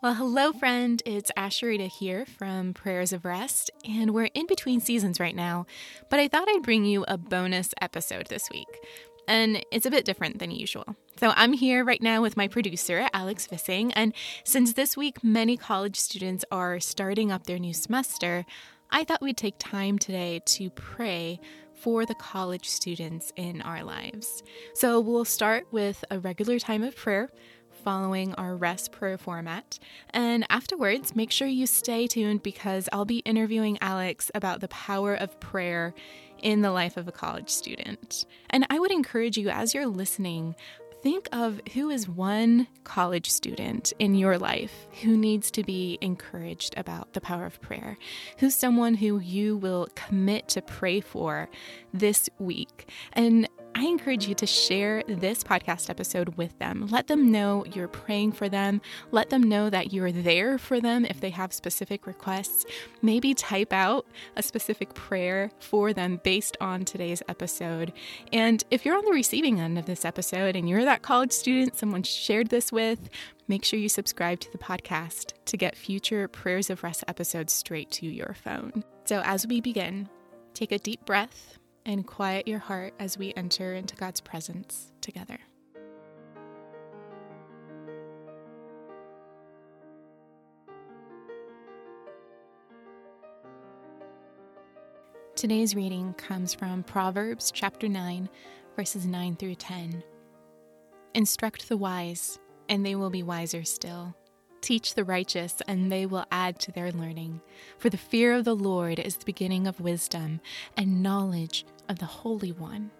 Well, hello, friend. It's Asheritah here from Prayers of Rest, and we're in between seasons right now. But I thought I'd bring you a bonus episode this week, and it's a bit different than usual. So I'm here right now with my producer, Alex Vissing, and since this week many college students are starting up their new semester, I thought we'd take time today to pray for the college students in our lives. So we'll start with a regular time of prayer following our rest prayer format. And afterwards, make sure you stay tuned because I'll be interviewing Alex about the power of prayer in the life of a college student. And I would encourage you, as you're listening, think of who is one college student in your life who needs to be encouraged about the power of prayer. Who's someone who you will commit to pray for this week. And I encourage you to share this podcast episode with them. Let them know you're praying for them. Let them know that you're there for them if they have specific requests. Maybe type out a specific prayer for them based on today's episode. And if you're on the receiving end of this episode and you're that college student someone shared this with, make sure you subscribe to the podcast to get future Prayers of Rest episodes straight to your phone. So as we begin, take a deep breath and quiet your heart as we enter into God's presence together. Today's reading comes from Proverbs chapter 9, verses 9 through 10. Instruct the wise, and they will be wiser still. Teach the righteous, and they will add to their learning. For the fear of the Lord is the beginning of wisdom, and knowledge of the Holy One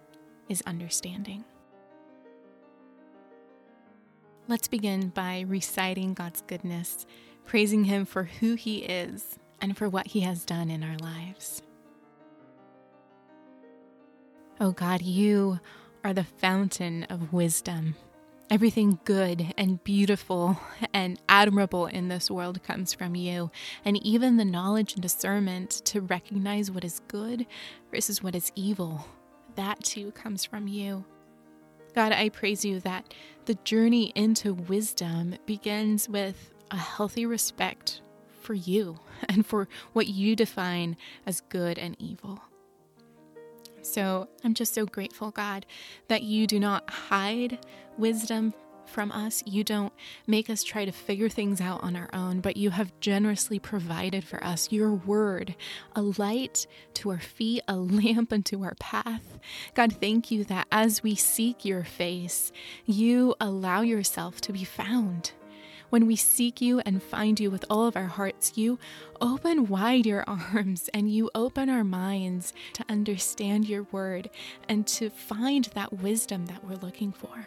is understanding. Let's begin by reciting God's goodness, praising Him for who He is and for what He has done in our lives. Oh God, you are the fountain of wisdom. Everything good and beautiful and admirable in this world comes from you, and even the knowledge and discernment to recognize what is good versus what is evil, that too comes from you. God, I praise you that the journey into wisdom begins with a healthy respect for you and for what you define as good and evil. So I'm just so grateful, God, that you do not hide wisdom from us. You don't make us try to figure things out on our own, but you have generously provided for us your word, a light to our feet, a lamp unto our path. God, thank you that as we seek your face, you allow yourself to be found. When we seek you and find you with all of our hearts, you open wide your arms and you open our minds to understand your word and to find that wisdom that we're looking for.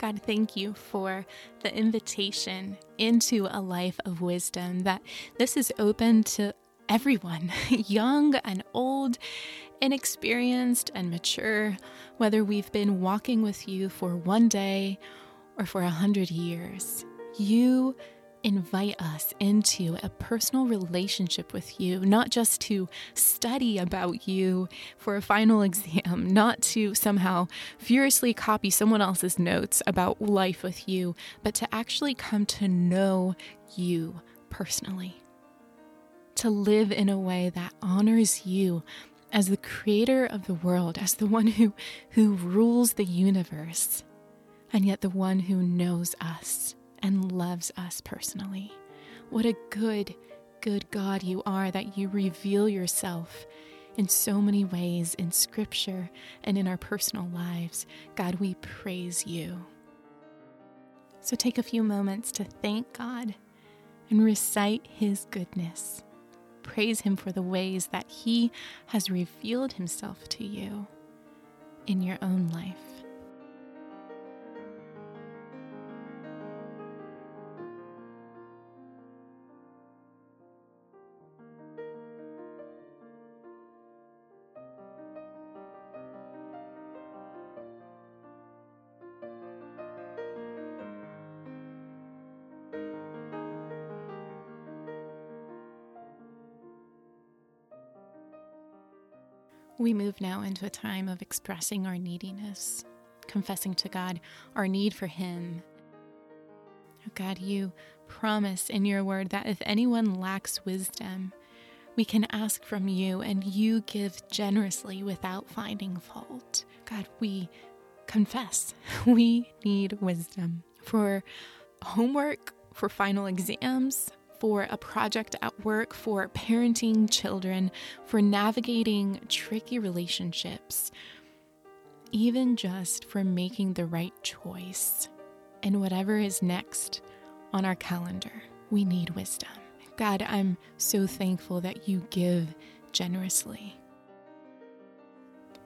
God, thank you for the invitation into a life of wisdom, that this is open to everyone, young and old, inexperienced and mature, whether we've been walking with you for one day or for a hundred years. You invite us into a personal relationship with you, not just to study about you for a final exam, not to somehow furiously copy someone else's notes about life with you, but to actually come to know you personally. To live in a way that honors you as the creator of the world, as the one who, who rules the universe, and yet the one who knows us and loves us personally. What a good, good God you are that you reveal yourself in so many ways in Scripture and in our personal lives. God, we praise you. So take a few moments to thank God and recite His goodness. Praise Him for the ways that He has revealed Himself to you in your own life. We move now into a time of expressing our neediness, confessing to God our need for Him. Oh God, you promise in your word that if anyone lacks wisdom, we can ask from you and you give generously without finding fault. God, we confess we need wisdom for homework, for final exams, for a project at work, for parenting children, for navigating tricky relationships, even just for making the right choice and whatever is next on our calendar. We need wisdom. God, I'm so thankful that you give generously.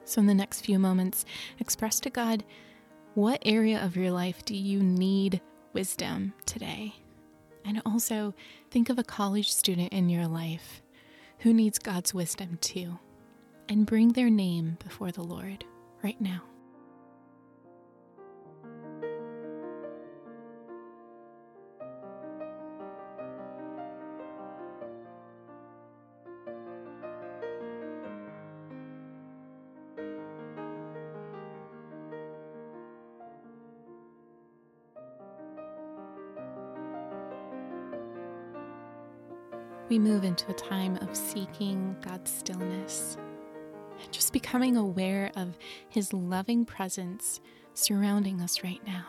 So, in the next few moments, express to God what area of your life do you need wisdom today? And also think of a college student in your life who needs God's wisdom too, and bring their name before the Lord right now. We move into a time of seeking God's stillness and just becoming aware of His loving presence surrounding us right now.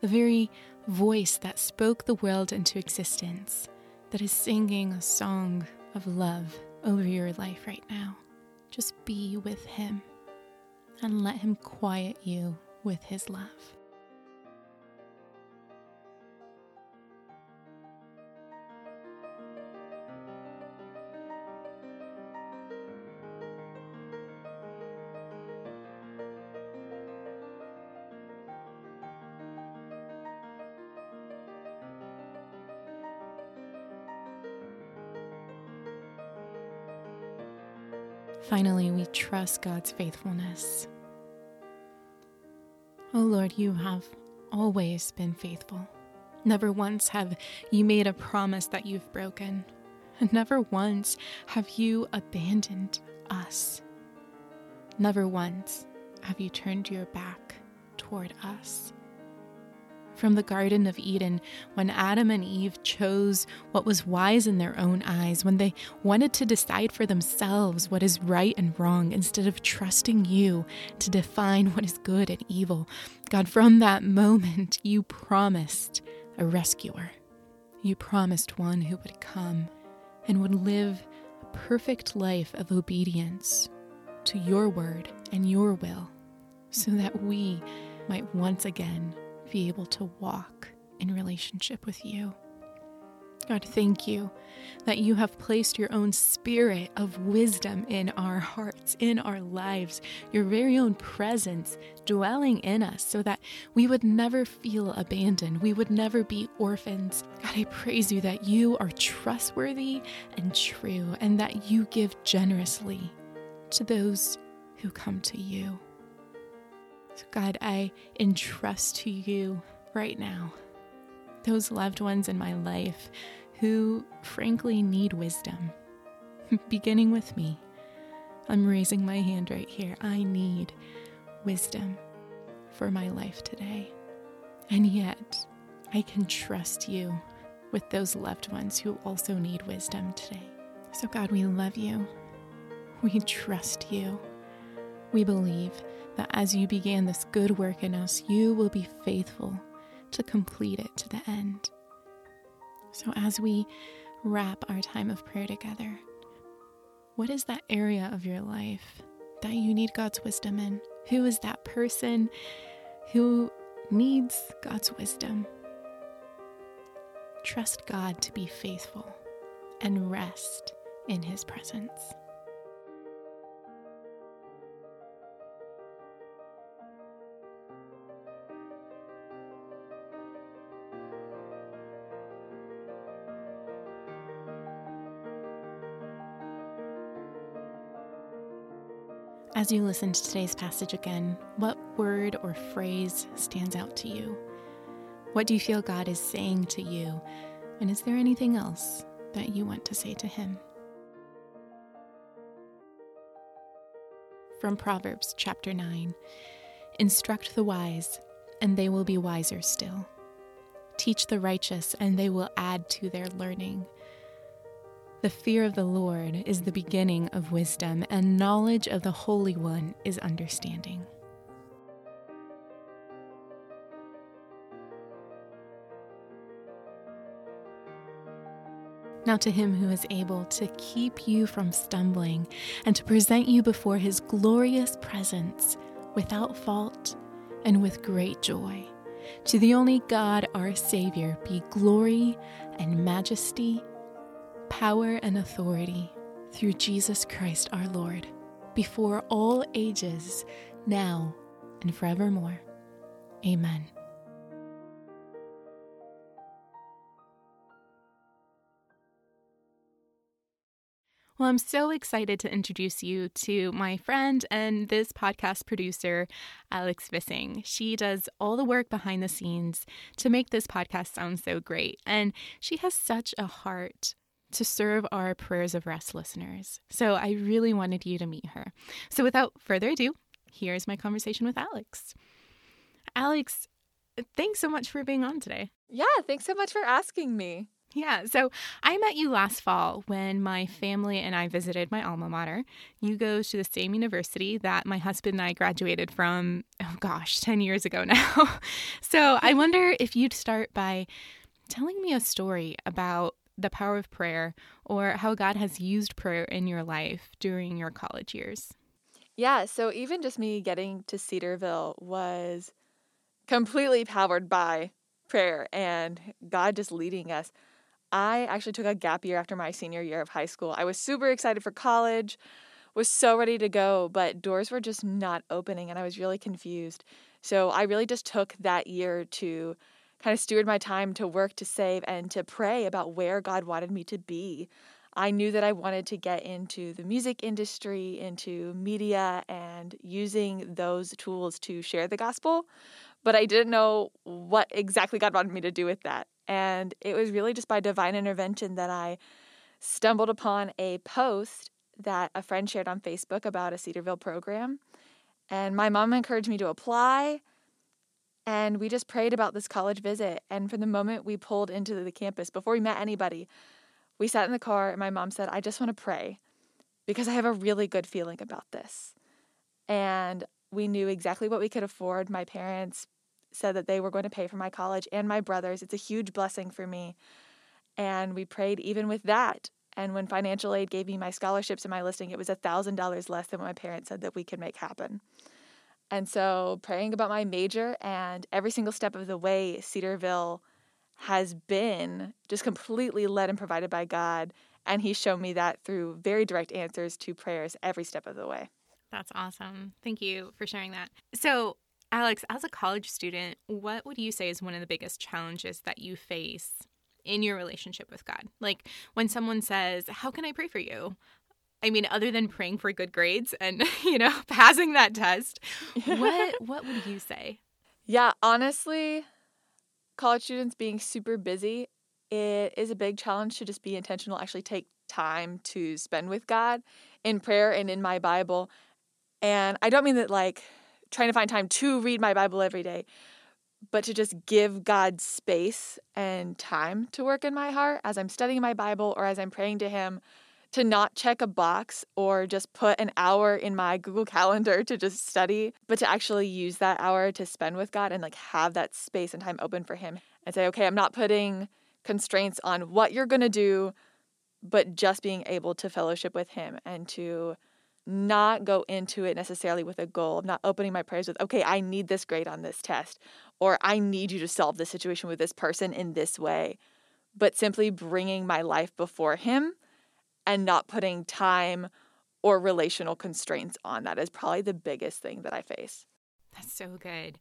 The very voice that spoke the world into existence, that is singing a song of love over your life right now. Just be with Him and let Him quiet you with His love. Trust God's faithfulness. Oh Lord, you have always been faithful. Never once have you made a promise that you've broken. And never once have you abandoned us. Never once have you turned your back toward us from the Garden of Eden when Adam and Eve chose what was wise in their own eyes, when they wanted to decide for themselves what is right and wrong instead of trusting you to define what is good and evil. God, from that moment, you promised a rescuer. You promised one who would come and would live a perfect life of obedience to your word and your will so that we might once again be able to walk in relationship with you. God, thank you that you have placed your own spirit of wisdom in our hearts, in our lives, your very own presence dwelling in us so that we would never feel abandoned. We would never be orphans. God, I praise you that you are trustworthy and true and that you give generously to those who come to you. So, God, I entrust to you right now those loved ones in my life who frankly need wisdom, beginning with me. I'm raising my hand right here. I need wisdom for my life today. And yet, I can trust you with those loved ones who also need wisdom today. So, God, we love you. We trust you. We believe that as you began this good work in us, you will be faithful to complete it to the end. So, as we wrap our time of prayer together, what is that area of your life that you need God's wisdom in? Who is that person who needs God's wisdom? Trust God to be faithful and rest in His presence. As you listen to today's passage again, what word or phrase stands out to you? What do you feel God is saying to you? And is there anything else that you want to say to Him? From Proverbs chapter 9 Instruct the wise, and they will be wiser still. Teach the righteous, and they will add to their learning. The fear of the Lord is the beginning of wisdom, and knowledge of the Holy One is understanding. Now, to him who is able to keep you from stumbling and to present you before his glorious presence without fault and with great joy. To the only God, our Savior, be glory and majesty, power and authority through Jesus Christ our Lord, before all ages, now and forevermore. Amen. Well, I'm so excited to introduce you to my friend and this podcast producer, Alex Vissing. She does all the work behind the scenes to make this podcast sound so great. And she has such a heart to serve our Prayers of Rest listeners. So I really wanted you to meet her. So without further ado, here's my conversation with Alex. Alex, thanks so much for being on today. Yeah, thanks so much for asking me. Yeah, so I met you last fall when my family and I visited my alma mater. You go to the same university that my husband and I graduated from, oh gosh, 10 years ago now. so I wonder if you'd start by telling me a story about the power of prayer or how God has used prayer in your life during your college years. Yeah, so even just me getting to Cedarville was completely powered by prayer and God just leading us. I actually took a gap year after my senior year of high school. I was super excited for college, was so ready to go, but doors were just not opening and I was really confused. So I really just took that year to kind of steward my time to work, to save, and to pray about where God wanted me to be. I knew that I wanted to get into the music industry, into media, and using those tools to share the gospel, but I didn't know what exactly God wanted me to do with that. And it was really just by divine intervention that I stumbled upon a post that a friend shared on Facebook about a Cedarville program. And my mom encouraged me to apply. And we just prayed about this college visit. And from the moment we pulled into the campus, before we met anybody, we sat in the car and my mom said, I just want to pray because I have a really good feeling about this. And we knew exactly what we could afford. My parents said that they were going to pay for my college and my brothers. It's a huge blessing for me. And we prayed even with that. And when financial aid gave me my scholarships and my listing, it was $1,000 less than what my parents said that we could make happen. And so, praying about my major and every single step of the way, Cedarville has been just completely led and provided by God. And He's shown me that through very direct answers to prayers every step of the way. That's awesome. Thank you for sharing that. So, Alex, as a college student, what would you say is one of the biggest challenges that you face in your relationship with God? Like when someone says, How can I pray for you? I mean, other than praying for good grades and, you know, passing that test, what what would you say? Yeah, honestly, college students being super busy, it is a big challenge to just be intentional, actually take time to spend with God in prayer and in my Bible. And I don't mean that like trying to find time to read my Bible every day, but to just give God space and time to work in my heart as I'm studying my Bible or as I'm praying to Him, to not check a box or just put an hour in my Google Calendar to just study, but to actually use that hour to spend with God and like have that space and time open for Him and say, okay, I'm not putting constraints on what you're going to do, but just being able to fellowship with Him and to not go into it necessarily with a goal. I'm not opening my prayers with, okay, I need this grade on this test, or I need you to solve this situation with this person in this way, but simply bringing my life before Him and not putting time or relational constraints on that is probably the biggest thing that I face. That's so good.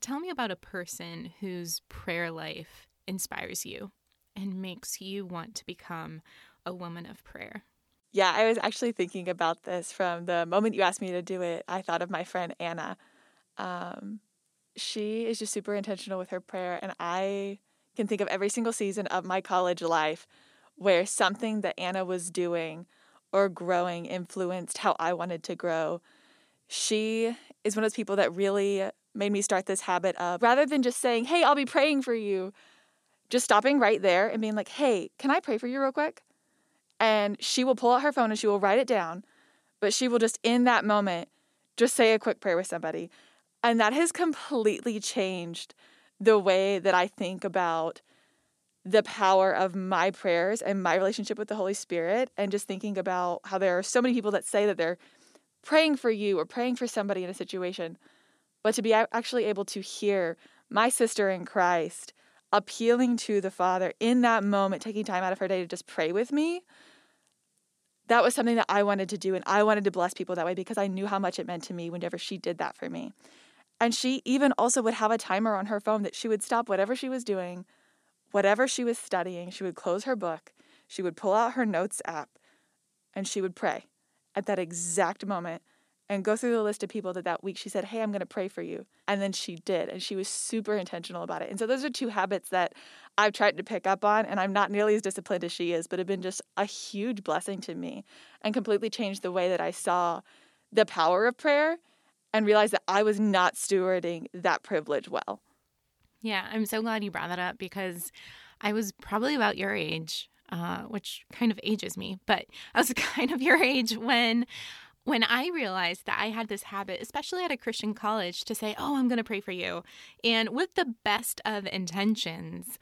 Tell me about a person whose prayer life inspires you and makes you want to become a woman of prayer. Yeah, I was actually thinking about this from the moment you asked me to do it. I thought of my friend Anna. Um, she is just super intentional with her prayer, and I can think of every single season of my college life where something that Anna was doing or growing influenced how I wanted to grow. She is one of those people that really made me start this habit of rather than just saying, Hey, I'll be praying for you, just stopping right there and being like, Hey, can I pray for you real quick? And she will pull out her phone and she will write it down, but she will just in that moment just say a quick prayer with somebody. And that has completely changed the way that I think about the power of my prayers and my relationship with the Holy Spirit, and just thinking about how there are so many people that say that they're praying for you or praying for somebody in a situation, but to be actually able to hear my sister in Christ appealing to the Father in that moment, taking time out of her day to just pray with me. That was something that I wanted to do, and I wanted to bless people that way because I knew how much it meant to me whenever she did that for me. And she even also would have a timer on her phone that she would stop whatever she was doing, whatever she was studying. She would close her book, she would pull out her notes app, and she would pray at that exact moment and go through the list of people that that week she said, Hey, I'm going to pray for you. And then she did. And she was super intentional about it. And so those are two habits that I've tried to pick up on. And I'm not nearly as disciplined as she is, but have been just a huge blessing to me and completely changed the way that I saw the power of prayer and realized that I was not stewarding that privilege well. Yeah, I'm so glad you brought that up because I was probably about your age, uh, which kind of ages me, but I was kind of your age when when I realized that I had this habit, especially at a Christian college, to say, Oh, I'm going to pray for you. And with the best of intentions,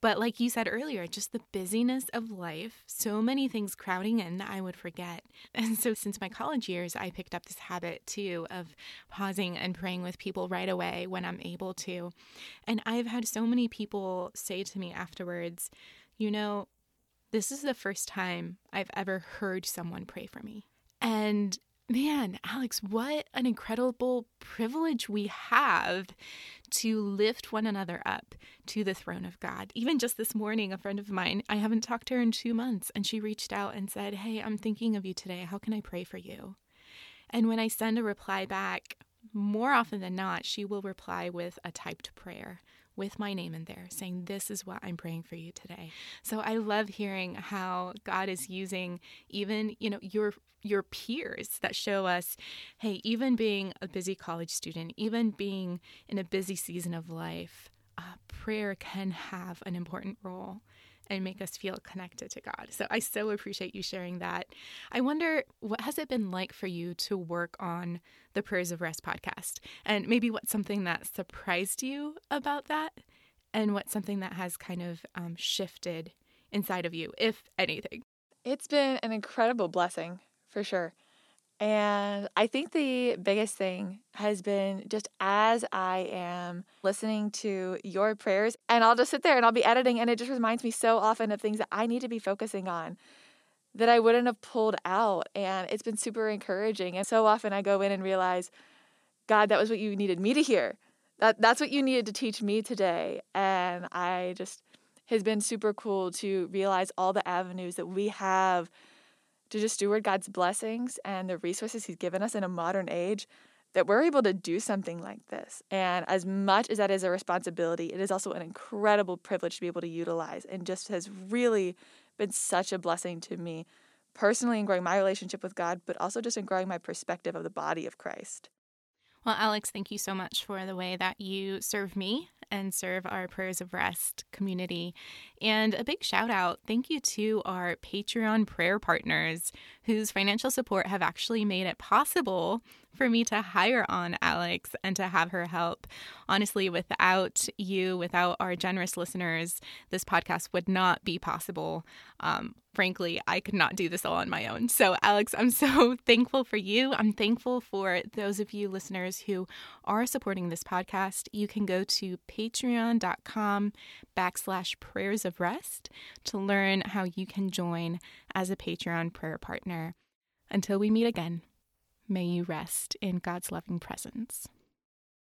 but like you said earlier, just the busyness of life, so many things crowding in that I would forget. And so, since my college years, I picked up this habit too of pausing and praying with people right away when I'm able to. And I've had so many people say to me afterwards, you know, this is the first time I've ever heard someone pray for me. And man, Alex, what an incredible privilege we have to lift one another up to the throne of God. Even just this morning, a friend of mine, I haven't talked to her in two months, and she reached out and said, Hey, I'm thinking of you today. How can I pray for you? And when I send a reply back, more often than not, she will reply with a typed prayer with my name in there, saying, This is what I'm praying for you today. So I love hearing how God is using even, you know, your your peers that show us, hey, even being a busy college student, even being in a busy season of life, uh, prayer can have an important role and make us feel connected to God. So I so appreciate you sharing that. I wonder what has it been like for you to work on the Prayers of Rest podcast? And maybe what's something that surprised you about that? And what's something that has kind of um, shifted inside of you, if anything? It's been an incredible blessing for sure. And I think the biggest thing has been just as I am listening to your prayers, and I'll just sit there and I'll be editing, and it just reminds me so often of things that I need to be focusing on that I wouldn't have pulled out. And it's been super encouraging. And so often I go in and realize, God, that was what you needed me to hear. That, that's what you needed to teach me today. And I just, has been super cool to realize all the avenues that we have to just steward God's blessings and the resources He's given us in a modern age, that we're able to do something like this. And as much as that is a responsibility, it is also an incredible privilege to be able to utilize and just has really been such a blessing to me personally in growing my relationship with God, but also just in growing my perspective of the body of Christ. Well, Alex, thank you so much for the way that you serve me and serve our Prayers of Rest community. And a big shout out, thank you to our Patreon prayer partners whose financial support have actually made it possible for me to hire on Alex and to have her help. Honestly, without you, without our generous listeners, this podcast would not be possible. Um, frankly, I could not do this all on my own. So, Alex, I'm so thankful for you. I'm thankful for those of you listeners who are supporting this podcast. You can go to patreon.com backslash prayers of rest to learn how you can join as a Patreon prayer partner. Until we meet again. May you rest in God's loving presence.